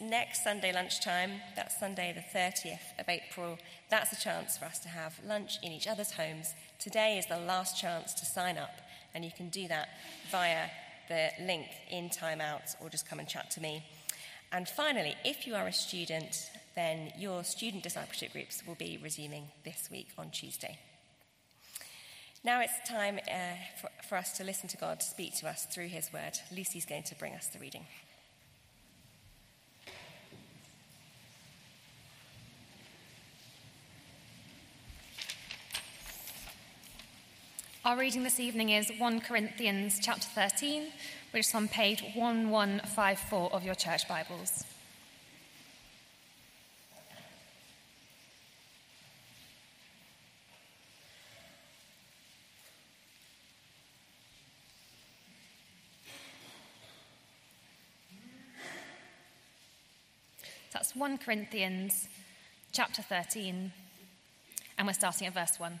next Sunday lunchtime, that's Sunday the 30th of April, that's a chance for us to have lunch in each other's homes. Today is the last chance to sign up, and you can do that via the link in timeout or just come and chat to me. And finally, if you are a student, then your student discipleship groups will be resuming this week on Tuesday. Now it's time uh, for, for us to listen to God speak to us through his word. Lucy's going to bring us the reading. Our reading this evening is 1 Corinthians chapter 13, which is on page 1154 of your church Bibles. That's 1 Corinthians chapter 13, and we're starting at verse 1.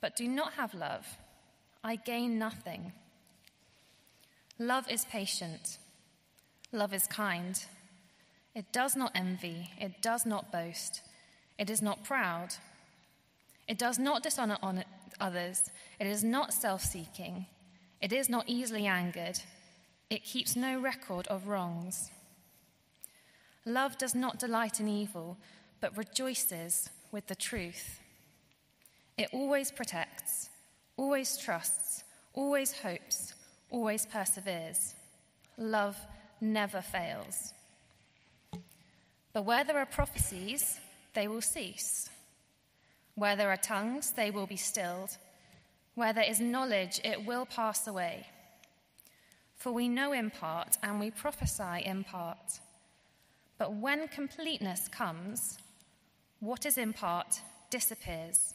but do not have love, I gain nothing. Love is patient. Love is kind. It does not envy. It does not boast. It is not proud. It does not dishonor others. It is not self seeking. It is not easily angered. It keeps no record of wrongs. Love does not delight in evil, but rejoices with the truth. It always protects, always trusts, always hopes, always perseveres. Love never fails. But where there are prophecies, they will cease. Where there are tongues, they will be stilled. Where there is knowledge, it will pass away. For we know in part and we prophesy in part. But when completeness comes, what is in part disappears.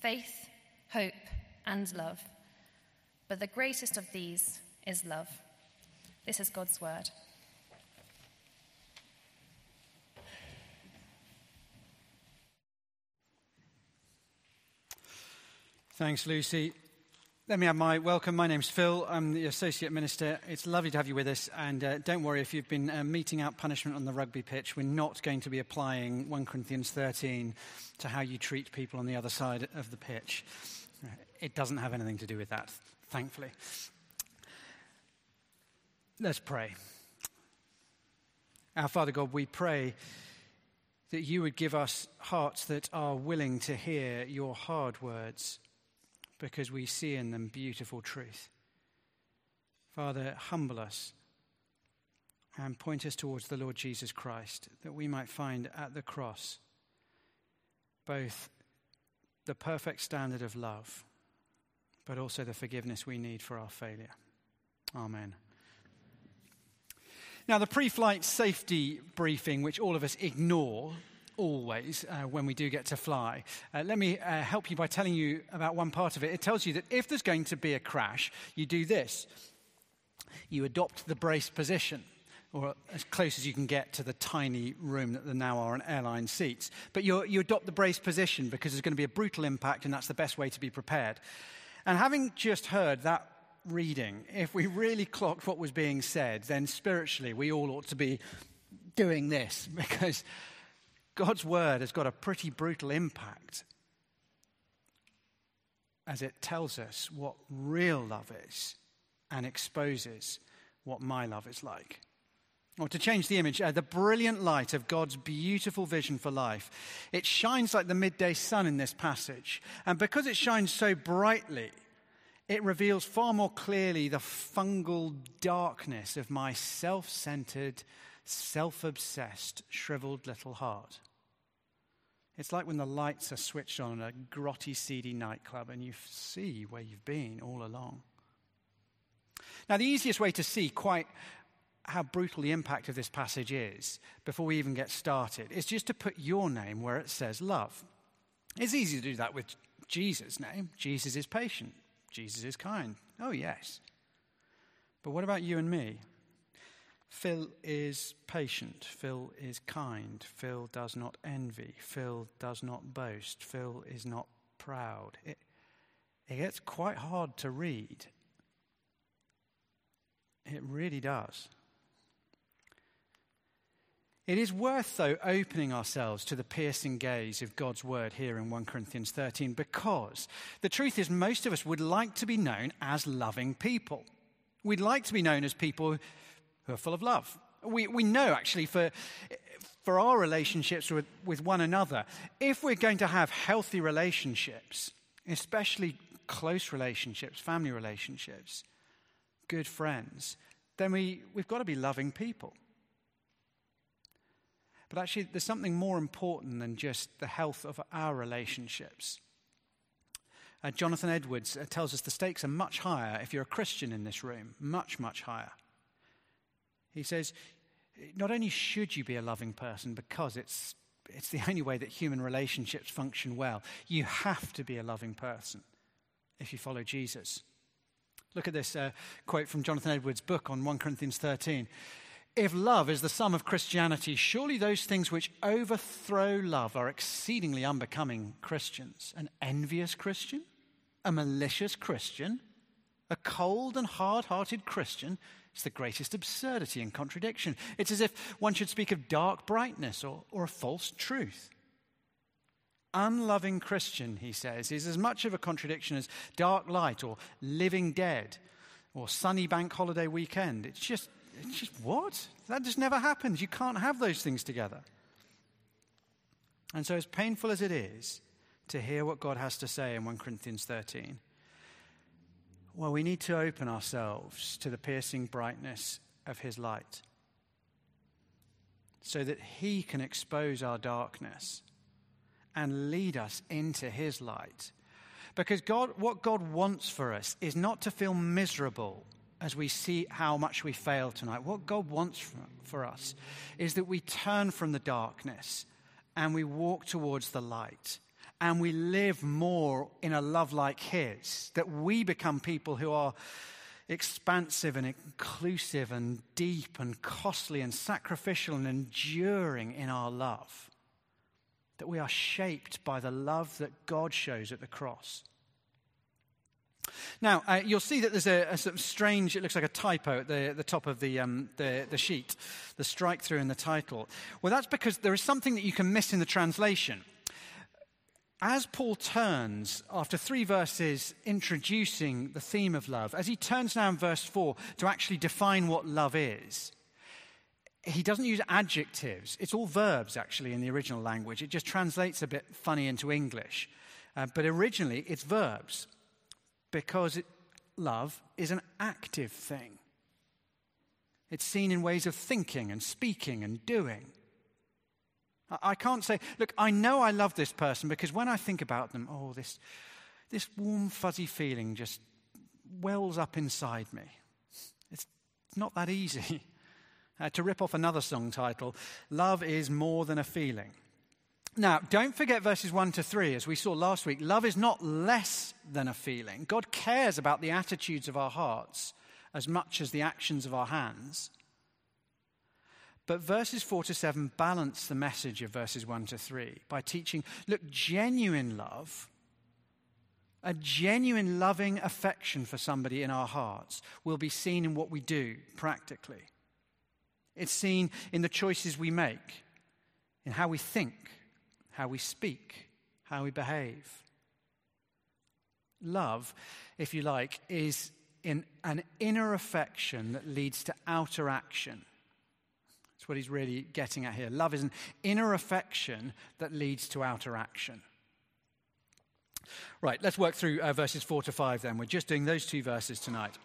faith, hope, and love. But the greatest of these is love. This is God's word. Thanks, Lucy. Let me have my welcome. My name's Phil. I'm the Associate Minister. It's lovely to have you with us. And uh, don't worry if you've been uh, meeting out punishment on the rugby pitch, we're not going to be applying 1 Corinthians 13 to how you treat people on the other side of the pitch. It doesn't have anything to do with that, thankfully. Let's pray. Our Father God, we pray that you would give us hearts that are willing to hear your hard words because we see in them beautiful truth. Father, humble us and point us towards the Lord Jesus Christ, that we might find at the cross both the perfect standard of love, but also the forgiveness we need for our failure. Amen. Now, the pre flight safety briefing, which all of us ignore always uh, when we do get to fly. Uh, let me uh, help you by telling you about one part of it. It tells you that if there's going to be a crash, you do this you adopt the brace position. Or as close as you can get to the tiny room that there now are on airline seats. But you adopt the brace position because there's going to be a brutal impact, and that's the best way to be prepared. And having just heard that reading, if we really clocked what was being said, then spiritually we all ought to be doing this because God's word has got a pretty brutal impact as it tells us what real love is and exposes what my love is like. Or to change the image, uh, the brilliant light of God's beautiful vision for life. It shines like the midday sun in this passage. And because it shines so brightly, it reveals far more clearly the fungal darkness of my self centered, self obsessed, shriveled little heart. It's like when the lights are switched on in a grotty, seedy nightclub and you see where you've been all along. Now, the easiest way to see quite how brutal the impact of this passage is before we even get started is just to put your name where it says love. It's easy to do that with Jesus' name. Jesus is patient, Jesus is kind. Oh, yes. But what about you and me? Phil is patient. Phil is kind. Phil does not envy. Phil does not boast. Phil is not proud. It, it gets quite hard to read. It really does. It is worth, though, opening ourselves to the piercing gaze of God's word here in 1 Corinthians 13 because the truth is, most of us would like to be known as loving people. We'd like to be known as people who are full of love. We, we know, actually, for, for our relationships with, with one another, if we're going to have healthy relationships, especially close relationships, family relationships, good friends, then we, we've got to be loving people. But actually, there's something more important than just the health of our relationships. Uh, Jonathan Edwards uh, tells us the stakes are much higher if you're a Christian in this room, much, much higher. He says, not only should you be a loving person because it's, it's the only way that human relationships function well, you have to be a loving person if you follow Jesus. Look at this uh, quote from Jonathan Edwards' book on 1 Corinthians 13. If love is the sum of Christianity, surely those things which overthrow love are exceedingly unbecoming Christians. An envious Christian, a malicious Christian, a cold and hard hearted Christian is the greatest absurdity and contradiction. It's as if one should speak of dark brightness or, or a false truth. Unloving Christian, he says, is as much of a contradiction as dark light or living dead or sunny bank holiday weekend. It's just it's just what? That just never happens. You can't have those things together. And so, as painful as it is to hear what God has to say in 1 Corinthians 13, well, we need to open ourselves to the piercing brightness of His light so that He can expose our darkness and lead us into His light. Because God, what God wants for us is not to feel miserable as we see how much we fail tonight. What God wants for, for us is that we turn from the darkness and we walk towards the light and we live more in a love like His, that we become people who are expansive and inclusive and deep and costly and sacrificial and enduring in our love. That we are shaped by the love that God shows at the cross. Now, uh, you'll see that there's a, a, sort of strange, it looks like a typo at the, the top of the, um, the, the sheet, the strike through in the title. Well, that's because there is something that you can miss in the translation. As Paul turns, after three verses introducing the theme of love, as he turns now in verse 4 to actually define what love is, he doesn't use adjectives. It's all verbs, actually, in the original language. It just translates a bit funny into English. Uh, but originally, it's verbs because it, love is an active thing. It's seen in ways of thinking and speaking and doing. I, can't say, look, I know I love this person because when I think about them, oh, this, this warm, fuzzy feeling just wells up inside me. It's not that easy. Uh, to rip off another song title, Love is More Than a Feeling. Now, don't forget verses 1 to 3, as we saw last week. Love is not less than a feeling. God cares about the attitudes of our hearts as much as the actions of our hands. But verses 4 to 7 balance the message of verses 1 to 3 by teaching look, genuine love, a genuine loving affection for somebody in our hearts, will be seen in what we do practically. It's seen in the choices we make, in how we think how we speak, how we behave. Love, if you like, is in an inner affection that leads to outer action. That's what he's really getting at here. Love is an inner affection that leads to outer action. Right, let's work through uh, verses 4 to 5 then. We're just doing those two verses tonight.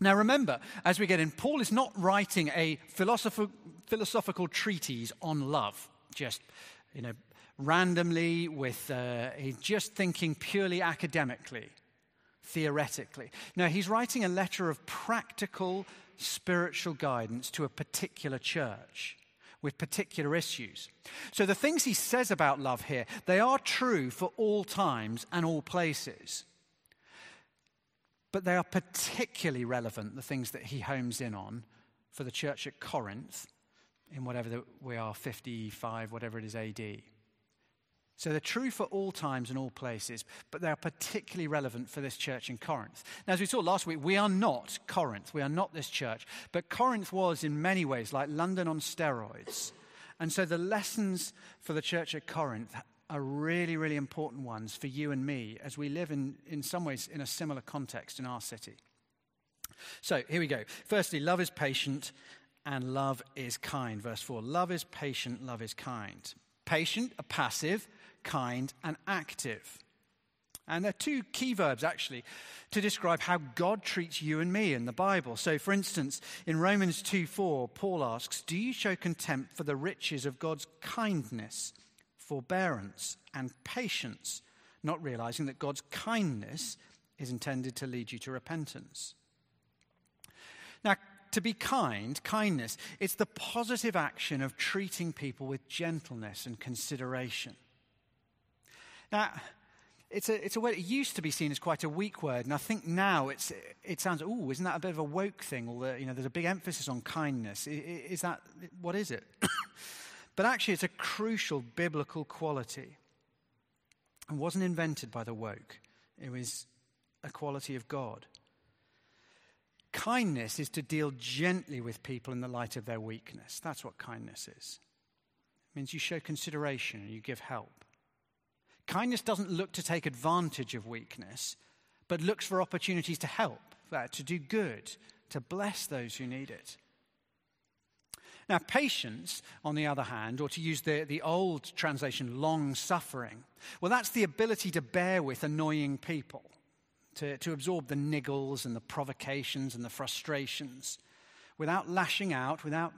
Now, remember, as we get in, Paul is not writing a philosoph- philosophical treatise on love, just, you know, randomly, with uh, just thinking purely academically, theoretically. No, he's writing a letter of practical spiritual guidance to a particular church with particular issues. So the things he says about love here, they are true for all times and all places. But they are particularly relevant, the things that he homes in on for the church at Corinth, in whatever the, we are, 55, whatever it is AD. So they're true for all times and all places, but they are particularly relevant for this church in Corinth. Now, as we saw last week, we are not Corinth. We are not this church. But Corinth was, in many ways, like London on steroids. And so the lessons for the church at Corinth are really, really important ones for you and me as we live in, in some ways in a similar context in our city. So here we go. Firstly, love is patient and love is kind. Verse 4 Love is patient, love is kind. Patient, a passive, kind, and active. And there are two key verbs, actually, to describe how God treats you and me in the Bible. So, for instance, in Romans 2 4, Paul asks, Do you show contempt for the riches of God's kindness, forbearance, and patience, not realizing that God's kindness is intended to lead you to repentance? Now, to be kind, kindness, it's the positive action of treating people with gentleness and consideration. Now, it's a, it's a word, it used to be seen as quite a weak word, and I think now it's, it sounds, oh, isn't that a bit of a woke thing? Or, the, you know, there's a big emphasis on kindness. Is that, what is it? but actually, it's a crucial biblical quality. It wasn't invented by the woke, it was a quality of God. Kindness is to deal gently with people in the light of their weakness. That's what kindness is. It means you show consideration and you give help. Kindness doesn't look to take advantage of weakness, but looks for opportunities to help, uh, to do good, to bless those who need it. Now, patience, on the other hand, or to use the, the old translation, long suffering, well, that's the ability to bear with annoying people, to, to absorb the niggles and the provocations and the frustrations without lashing out, without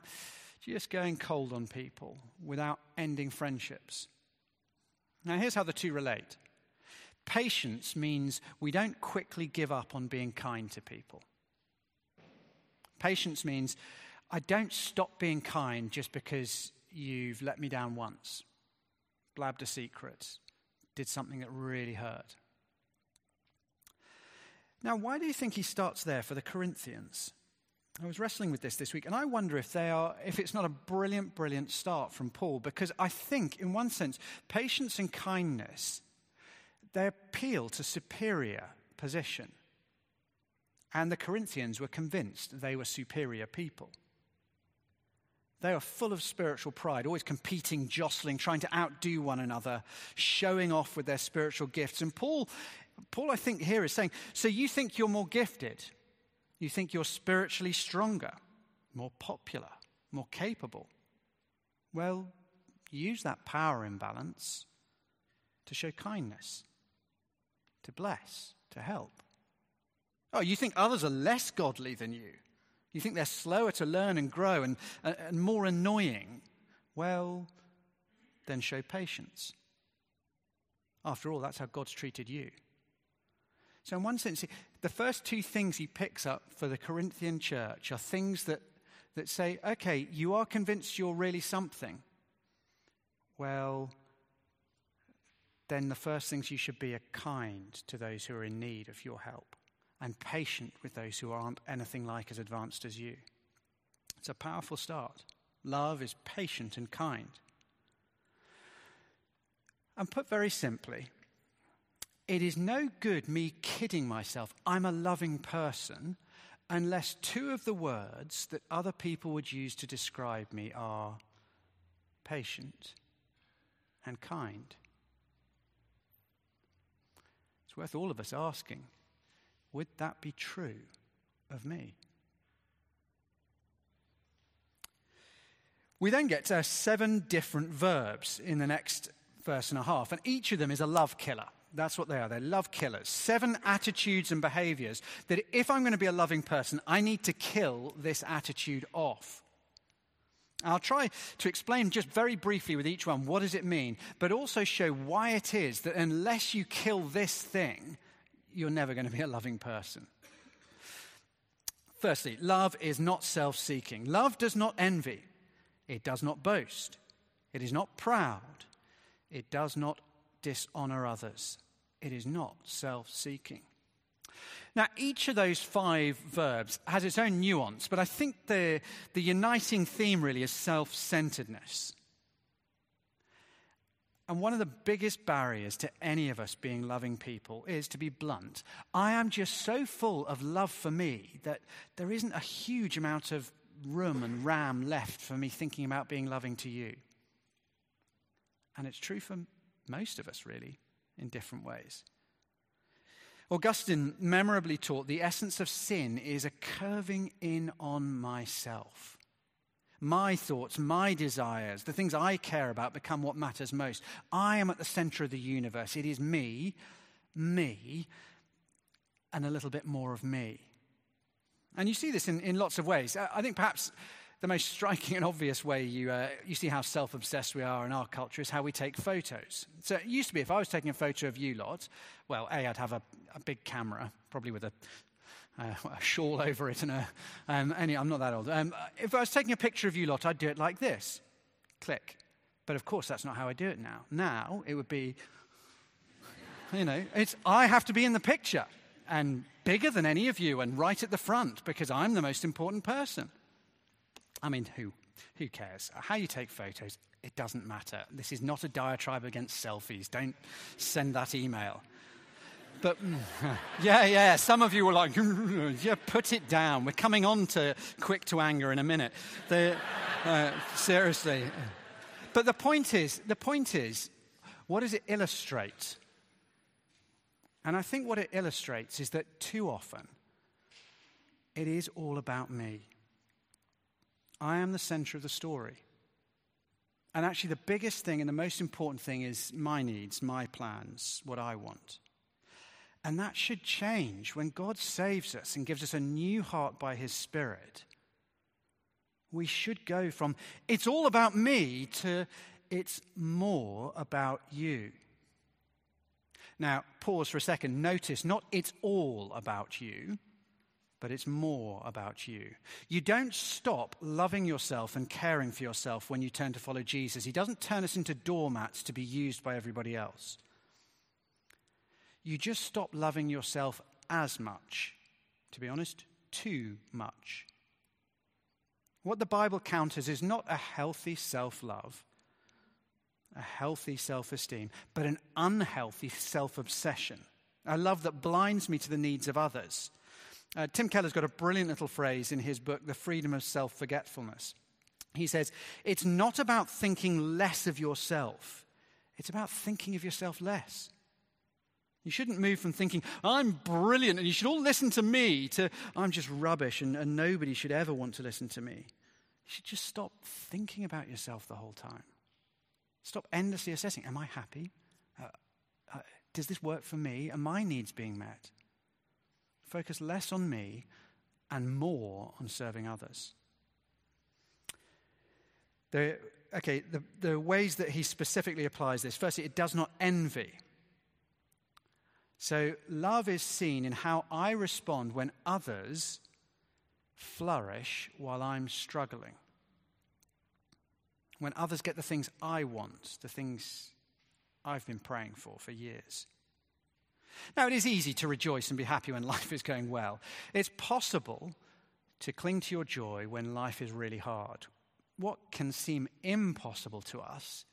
just going cold on people, without ending friendships. Now, here's how the two relate patience means we don't quickly give up on being kind to people. Patience means I don't stop being kind just because you've let me down once, blabbed a secret, did something that really hurt. Now, why do you think he starts there for the Corinthians? I was wrestling with this this week, and I wonder if they are, if it's not a brilliant, brilliant start from Paul, because I think, in one sense, patience and kindness they appeal to superior position, and the Corinthians were convinced they were superior people. They are full of spiritual pride, always competing, jostling, trying to outdo one another, showing off with their spiritual gifts. And Paul, Paul, I think here is saying, so you think you're more gifted? You think you're spiritually stronger, more popular, more capable. Well, use that power imbalance to show kindness, to bless, to help. Oh, you think others are less godly than you? You think they're slower to learn and grow and, and more annoying? Well, then show patience. After all, that's how God's treated you. So, in one sense, the first two things he picks up for the Corinthian church are things that, that say, okay, you are convinced you're really something. Well, then the first things you should be are kind to those who are in need of your help and patient with those who aren't anything like as advanced as you. It's a powerful start. Love is patient and kind. And put very simply, it is no good me kidding myself, I'm a loving person, unless two of the words that other people would use to describe me are patient and kind. It's worth all of us asking would that be true of me. We then get to seven different verbs in the next verse and a half, and each of them is a love killer. That's what they are. They're love killers. Seven attitudes and behaviors that if I'm going to be a loving person, I need to kill this attitude off. I'll try to explain just very briefly with each one what does it mean, but also show why it is that unless you kill this thing, you're never going to be a loving person. Firstly, love is not self seeking. Love does not envy. It does not boast. It is not proud. It does not dishonor others. It is not self seeking. Now, each of those five verbs has its own nuance, but I think the, the uniting theme really is self centeredness. And one of the biggest barriers to any of us being loving people is, to be blunt, I am just so full of love for me that there isn't a huge amount of room and ram left for me thinking about being loving to you. And it's true for most of us, really, in different ways. Augustine memorably taught the essence of sin is a curving in on myself. My thoughts, my desires, the things I care about become what matters most. I am at the center of the universe. It is me, me, and a little bit more of me. And you see this in, in lots of ways. I think perhaps the most striking and obvious way you, uh, you see how self obsessed we are in our culture is how we take photos. So it used to be if I was taking a photo of you lot, well, A, I'd have a, a big camera, probably with a, uh, a shawl over it, and a, um, any, I'm not that old. Um, if I was taking a picture of you lot, I'd do it like this click. But of course, that's not how I do it now. Now it would be, you know, it's, I have to be in the picture and bigger than any of you and right at the front because I'm the most important person. I mean, who, who cares? How you take photos, it doesn't matter. This is not a diatribe against selfies. Don't send that email. But yeah, yeah, some of you were like, yeah, put it down. We're coming on to quick to anger in a minute. Uh, seriously. But the point is, the point is, what does it illustrate? And I think what it illustrates is that too often it is all about me. I am the center of the story. And actually, the biggest thing and the most important thing is my needs, my plans, what I want. And that should change when God saves us and gives us a new heart by his Spirit. We should go from, it's all about me, to, it's more about you. Now, pause for a second. Notice not it's all about you, but it's more about you. You don't stop loving yourself and caring for yourself when you turn to follow Jesus. He doesn't turn us into doormats to be used by everybody else. You just stop loving yourself as much. To be honest, too much. What the Bible counters is not a healthy self love, a healthy self esteem, but an unhealthy self obsession. A love that blinds me to the needs of others. Uh, Tim Keller's got a brilliant little phrase in his book, The Freedom of Self Forgetfulness. He says, It's not about thinking less of yourself, it's about thinking of yourself less. You shouldn't move from thinking, I'm brilliant and you should all listen to me, to I'm just rubbish and, and nobody should ever want to listen to me. You should just stop thinking about yourself the whole time. Stop endlessly assessing Am I happy? Uh, uh, does this work for me? Are my needs being met? Focus less on me and more on serving others. The, okay, the, the ways that he specifically applies this firstly, it does not envy. So, love is seen in how I respond when others flourish while I'm struggling when others get the things I want, the things I've been praying for for years. Now, it is easy to rejoice and be happy when life is going well. It's possible to cling to your joy when life is really hard. What can seem impossible to us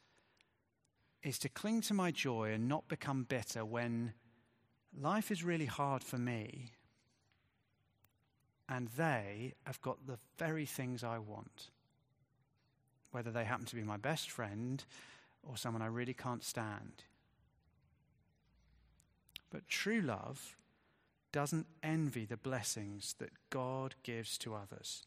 is to cling to my joy and not become bitter when life is really hard for me and they have got the very things I want whether they happen to be my best friend or someone I really can't stand. But true love doesn't envy the blessings that God gives to others.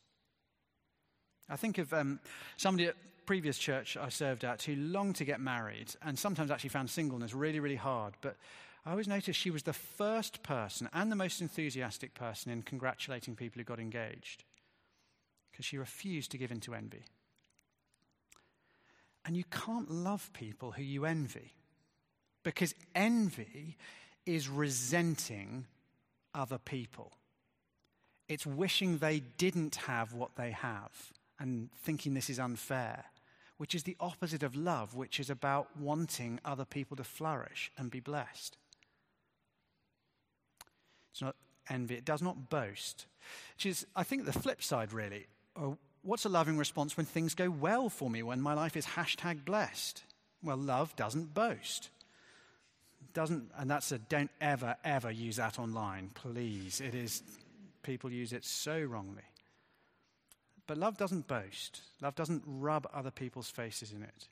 I think of um, somebody at previous church I served at who longed to get married and sometimes actually found singleness really, really hard. But I always noticed she was the first person and the most enthusiastic person in congratulating people who got engaged because she refused to give in to envy. And you can't love people who you envy because envy is resenting other people. It's wishing they didn't have what they have and thinking this is unfair, which is the opposite of love, which is about wanting other people to flourish and be blessed. It's not envy, it does not boast, which is, I think, the flip side, really. Uh, what's a loving response when things go well for me, when my life is hashtag blessed? Well, love doesn't boast. Doesn't, and that's a don't ever, ever use that online, please. It is, people use it so wrongly. But love doesn't boast, love doesn't rub other people's faces in it.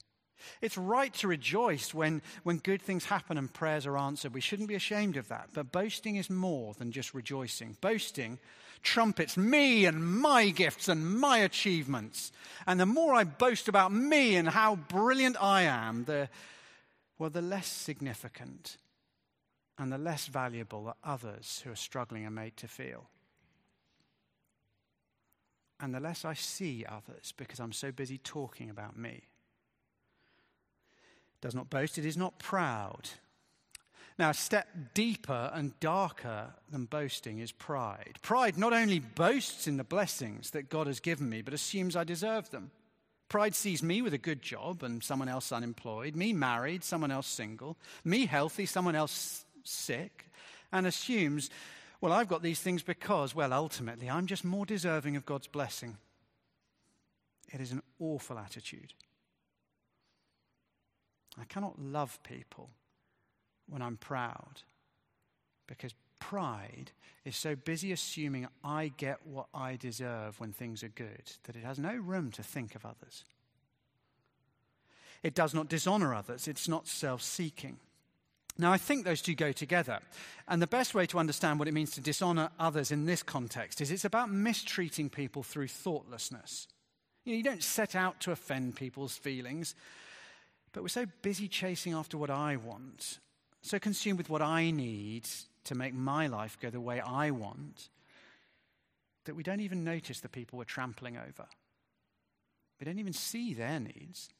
It's right to rejoice when, when good things happen and prayers are answered. We shouldn't be ashamed of that. But boasting is more than just rejoicing. Boasting trumpets me and my gifts and my achievements. And the more I boast about me and how brilliant I am, the, well, the less significant and the less valuable that others who are struggling are made to feel and the less I see others because I'm so busy talking about me. Does not boast, it is not proud. Now, a step deeper and darker than boasting is pride. Pride not only boasts in the blessings that God has given me, but assumes I deserve them. Pride sees me with a good job and someone else unemployed, me married, someone else single, me healthy, someone else sick, and assumes well, I've got these things because, well, ultimately, I'm just more deserving of God's blessing. It is an awful attitude. I cannot love people when I'm proud because pride is so busy assuming I get what I deserve when things are good that it has no room to think of others. It does not dishonor others, it's not self seeking. Now, I think those two go together. And the best way to understand what it means to dishonor others in this context is it's about mistreating people through thoughtlessness. You, know, you don't set out to offend people's feelings, but we're so busy chasing after what I want, so consumed with what I need to make my life go the way I want, that we don't even notice the people we're trampling over. We don't even see their needs.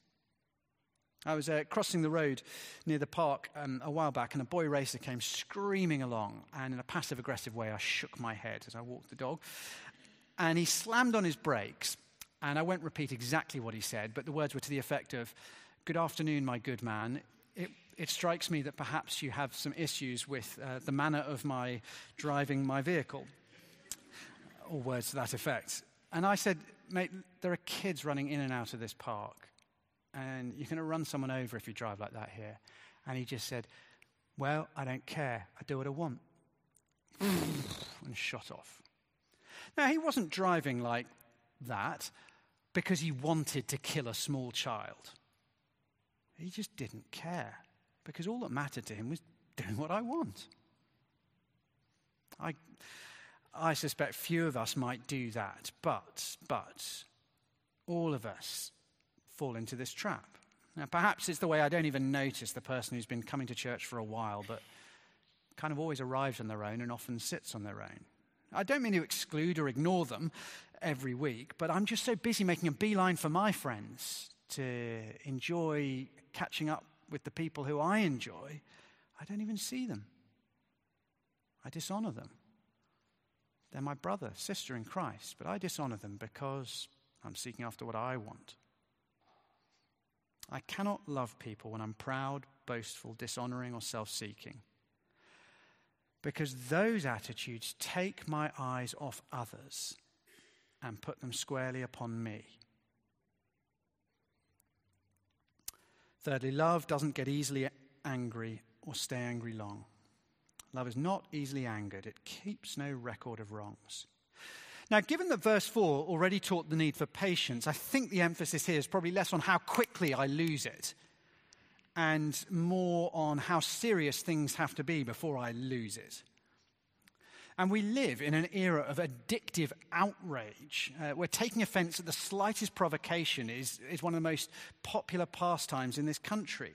I was uh, crossing the road near the park um, a while back, and a boy racer came screaming along. And in a passive aggressive way, I shook my head as I walked the dog. And he slammed on his brakes. And I won't repeat exactly what he said, but the words were to the effect of Good afternoon, my good man. It, strikes me that perhaps you have some issues with uh, the manner of my driving my vehicle. Or words to that effect. And I said, Mate, there are kids running in and out of this park and you're going to run someone over if you drive like that here. And he just said, Well, I don't care. I do what I want. and shot off. Now, he wasn't driving like that because he wanted to kill a small child. He just didn't care because all that mattered to him was doing what I want. I, I suspect few of us might do that, but, but all of us fall into this trap. Now, perhaps it's the way I don't even notice the person who's been coming to church for a while, but kind of always arrives on their own and often sits on their own. I don't mean to exclude or ignore them every week, but I'm just so busy making a beeline for my friends to enjoy catching up with the people who I enjoy, I don't even see them. I dishonor them. They're my brother, sister in Christ, but I dishonor them because I'm seeking after what I want. I cannot love people when I'm proud, boastful, dishonoring, or self seeking. Because those attitudes take my eyes off others and put them squarely upon me. Thirdly, love doesn't get easily angry or stay angry long. Love is not easily angered, it keeps no record of wrongs. Now, given that verse 4 already taught the need for patience, I think the emphasis here is probably less on how quickly I lose it and more on how serious things have to be before I lose it. And we live in an era of addictive outrage, uh, where taking offense at the slightest provocation is, is one of the most popular pastimes in this country.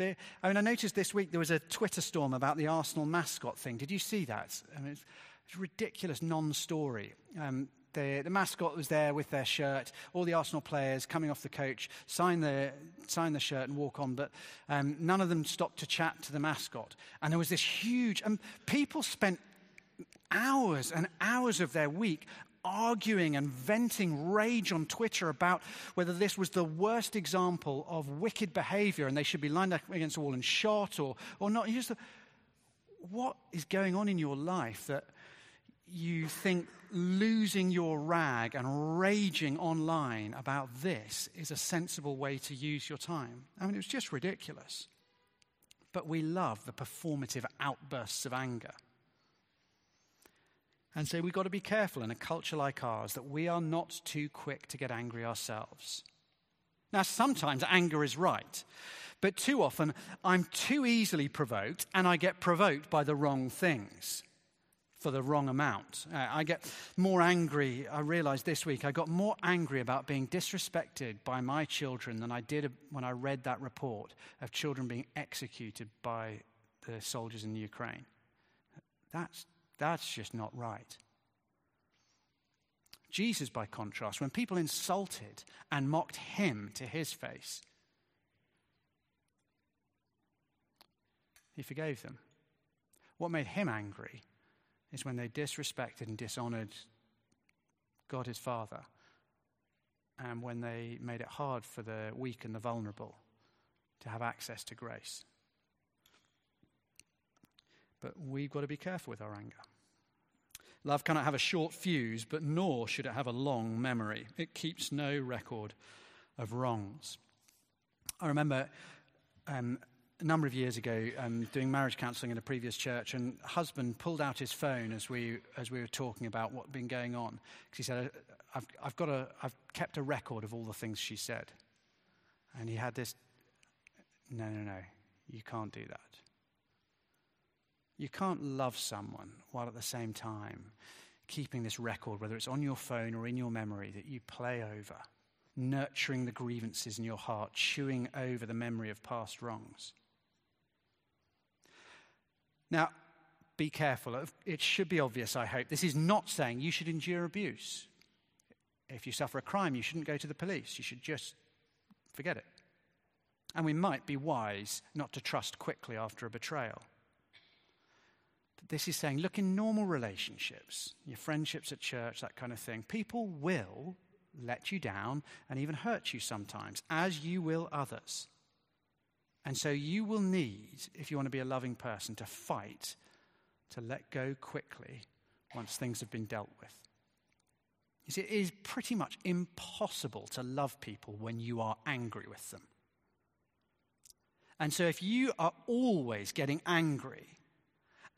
I mean, I noticed this week there was a Twitter storm about the Arsenal mascot thing. Did you see that? I mean, it's, it's a ridiculous non story. Um, the, the, mascot was there with their shirt. All the Arsenal players coming off the coach sign the, sign the shirt and walk on, but um, none of them stopped to chat to the mascot. And there was this huge, and people spent hours and hours of their week arguing and venting rage on Twitter about whether this was the worst example of wicked behavior and they should be lined up against the wall and shot or, or not. What is going on in your life that you think losing your rag and raging online about this is a sensible way to use your time? I mean, it was just ridiculous. But we love the performative outbursts of anger. And so we've got to be careful in a culture like ours that we are not too quick to get angry ourselves. Now, sometimes anger is right, but too often I'm too easily provoked and I get provoked by the wrong things for the wrong amount. Uh, I get more angry. I realized this week I got more angry about being disrespected by my children than I did when I read that report of children being executed by the soldiers in Ukraine. That's that's just not right. Jesus, by contrast, when people insulted and mocked him to his face, he forgave them. What made him angry is when they disrespected and dishonored God his Father, and when they made it hard for the weak and the vulnerable to have access to grace. But we've got to be careful with our anger. Love cannot have a short fuse, but nor should it have a long memory. It keeps no record of wrongs. I remember um, a number of years ago um, doing marriage counseling in a previous church, and husband pulled out his phone as we, as we were talking about what had been going on. He said, I've, I've, got a, I've kept a record of all the things she said. And he had this no, no, no, you can't do that. You can't love someone while at the same time keeping this record, whether it's on your phone or in your memory, that you play over, nurturing the grievances in your heart, chewing over the memory of past wrongs. Now, be careful. It should be obvious, I hope. This is not saying you should endure abuse. If you suffer a crime, you shouldn't go to the police. You should just forget it. And we might be wise not to trust quickly after a betrayal. This is saying, look, in normal relationships, your friendships at church, that kind of thing, people will let you down and even hurt you sometimes, as you will others. And so you will need, if you want to be a loving person, to fight to let go quickly once things have been dealt with. You see, it is pretty much impossible to love people when you are angry with them. And so if you are always getting angry,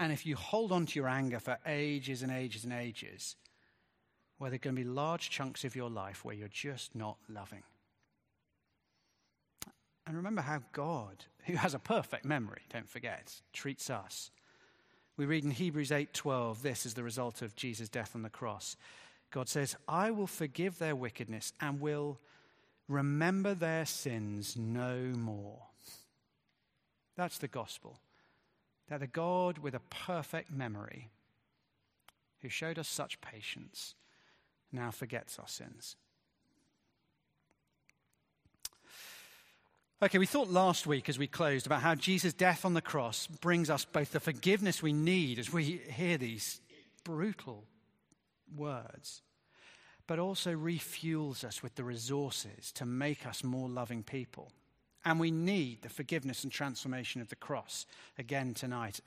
and if you hold on to your anger for ages and ages and ages, well, there are going to be large chunks of your life where you're just not loving. And remember how God, who has a perfect memory, don't forget, treats us. We read in Hebrews 8:12, this is the result of Jesus' death on the cross. God says, "I will forgive their wickedness and will remember their sins no more." That's the gospel that the God with a perfect memory, who showed us such patience, now forgets our sins. Okay, we thought last week as we closed about how Jesus' death on the cross brings us both the forgiveness we need as we hear these brutal words, but also refuels us with the resources to make us more loving people. And we need the forgiveness and transformation of the cross again tonight.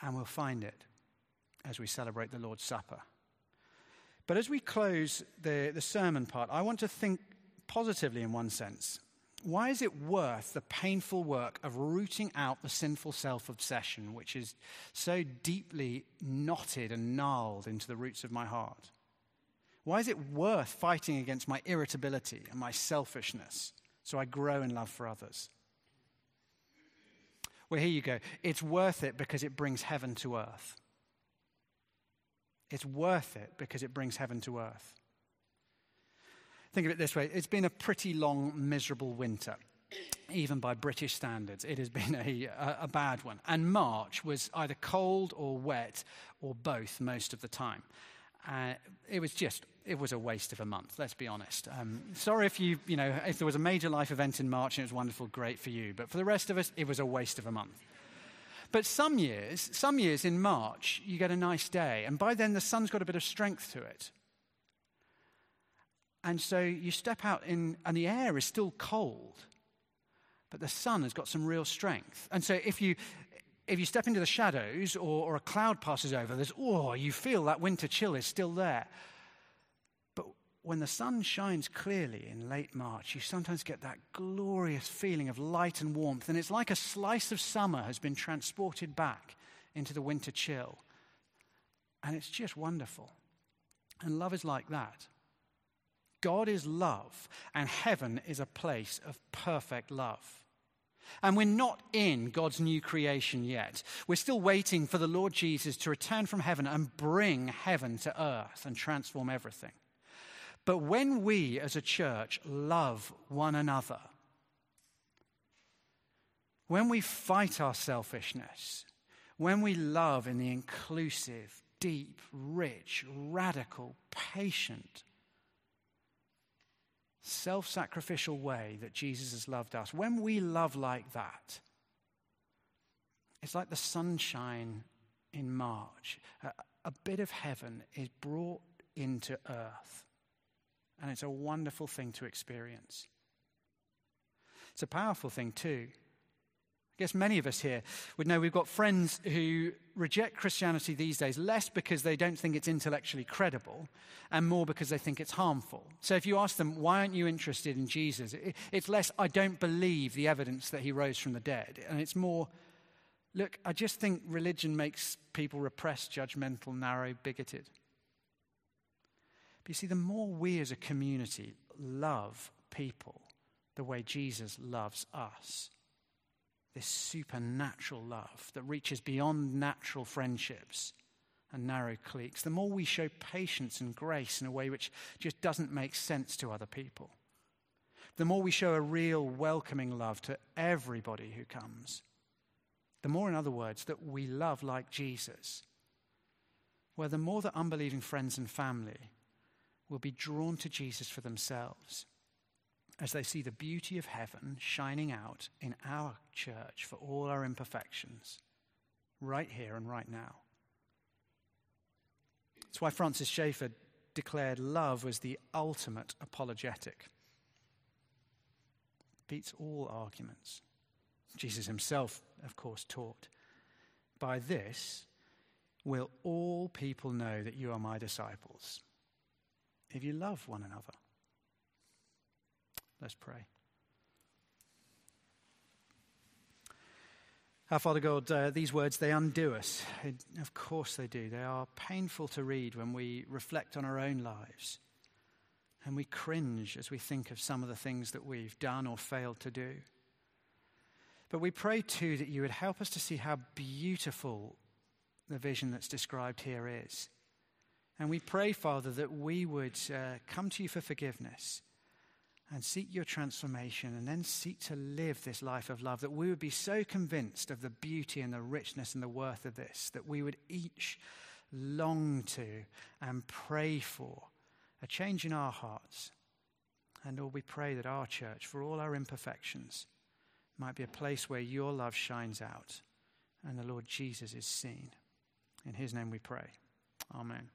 And we'll find it as we celebrate the Lord's Supper. But as we close the, the sermon part, I want to think positively in one sense. Why is it worth the painful work of rooting out the sinful self obsession, which is so deeply knotted and gnarled into the roots of my heart? Why is it worth fighting against my irritability and my selfishness? So I grow in love for others. Well, here you go. It's worth it because it brings heaven to earth. It's worth it because it brings heaven to earth. Think of it this way it's been a pretty long, miserable winter, even by British standards. It has been a, a, bad one. And March was either cold or wet or both most of the time. Uh, it was just, it was a waste of a month, let's be honest. Um, sorry if you, you know, if there was a major life event in March and it was wonderful, great for you. But for the rest of us, it was a waste of a month. But some years, some years in March, you get a nice day, and by then the sun's got a bit of strength to it. And so you step out in, and the air is still cold, but the sun has got some real strength. And so if you, if you step into the shadows or, or a cloud passes over, there's, oh, you feel that winter chill is still there. When the sun shines clearly in late March, you sometimes get that glorious feeling of light and warmth. And it's like a slice of summer has been transported back into the winter chill. And it's just wonderful. And love is like that. God is love, and heaven is a place of perfect love. And we're not in God's new creation yet. We're still waiting for the Lord Jesus to return from heaven and bring heaven to earth and transform everything. But when we as a church love one another, when we fight our selfishness, when we love in the inclusive, deep, rich, radical, patient, self sacrificial way that Jesus has loved us, when we love like that, it's like the sunshine in March. A, a, bit of heaven is brought into earth, and it's a wonderful thing to experience. It's a powerful thing, too. I guess many of us here would know we've got friends who reject Christianity these days less because they don't think it's intellectually credible and more because they think it's harmful. So if you ask them, why aren't you interested in Jesus? It's less, I don't believe the evidence that he rose from the dead. And it's more, look, I just think religion makes people repressed, judgmental, narrow, bigoted. But you see, the more we as a community love people the way Jesus loves us, this supernatural love that reaches beyond natural friendships and narrow cliques, the more we show patience and grace in a way which just doesn't make sense to other people, the more we show a real welcoming love to everybody who comes, the more, in other words, that we love like Jesus, where the more that unbelieving friends and family will be drawn to Jesus for themselves as they see the beauty of heaven shining out in our church for all our imperfections, right here and right now. That's why Francis Schaeffer declared love was the ultimate apologetic. Beats all arguments. Jesus himself, of course, taught. By this will all people know that you are my disciples, if you love one another. Let's pray. Our Father God, uh, these words, they undo us. It, of course they do. They are painful to read when we reflect on our own lives. And we cringe as we think of some of the things that we've done or failed to do. But we pray too that you would help us to see how beautiful the vision that's described here is. And we pray, Father, that we would uh, come to you for forgiveness and seek your transformation and then seek to live this life of love, that we would be so convinced of the beauty and the richness and the worth of this, that we would each long to and pray for a change in our hearts. And Lord, we pray that our church, for all our imperfections, might be a place where your love shines out and the Lord Jesus is seen. In his name we pray. Amen.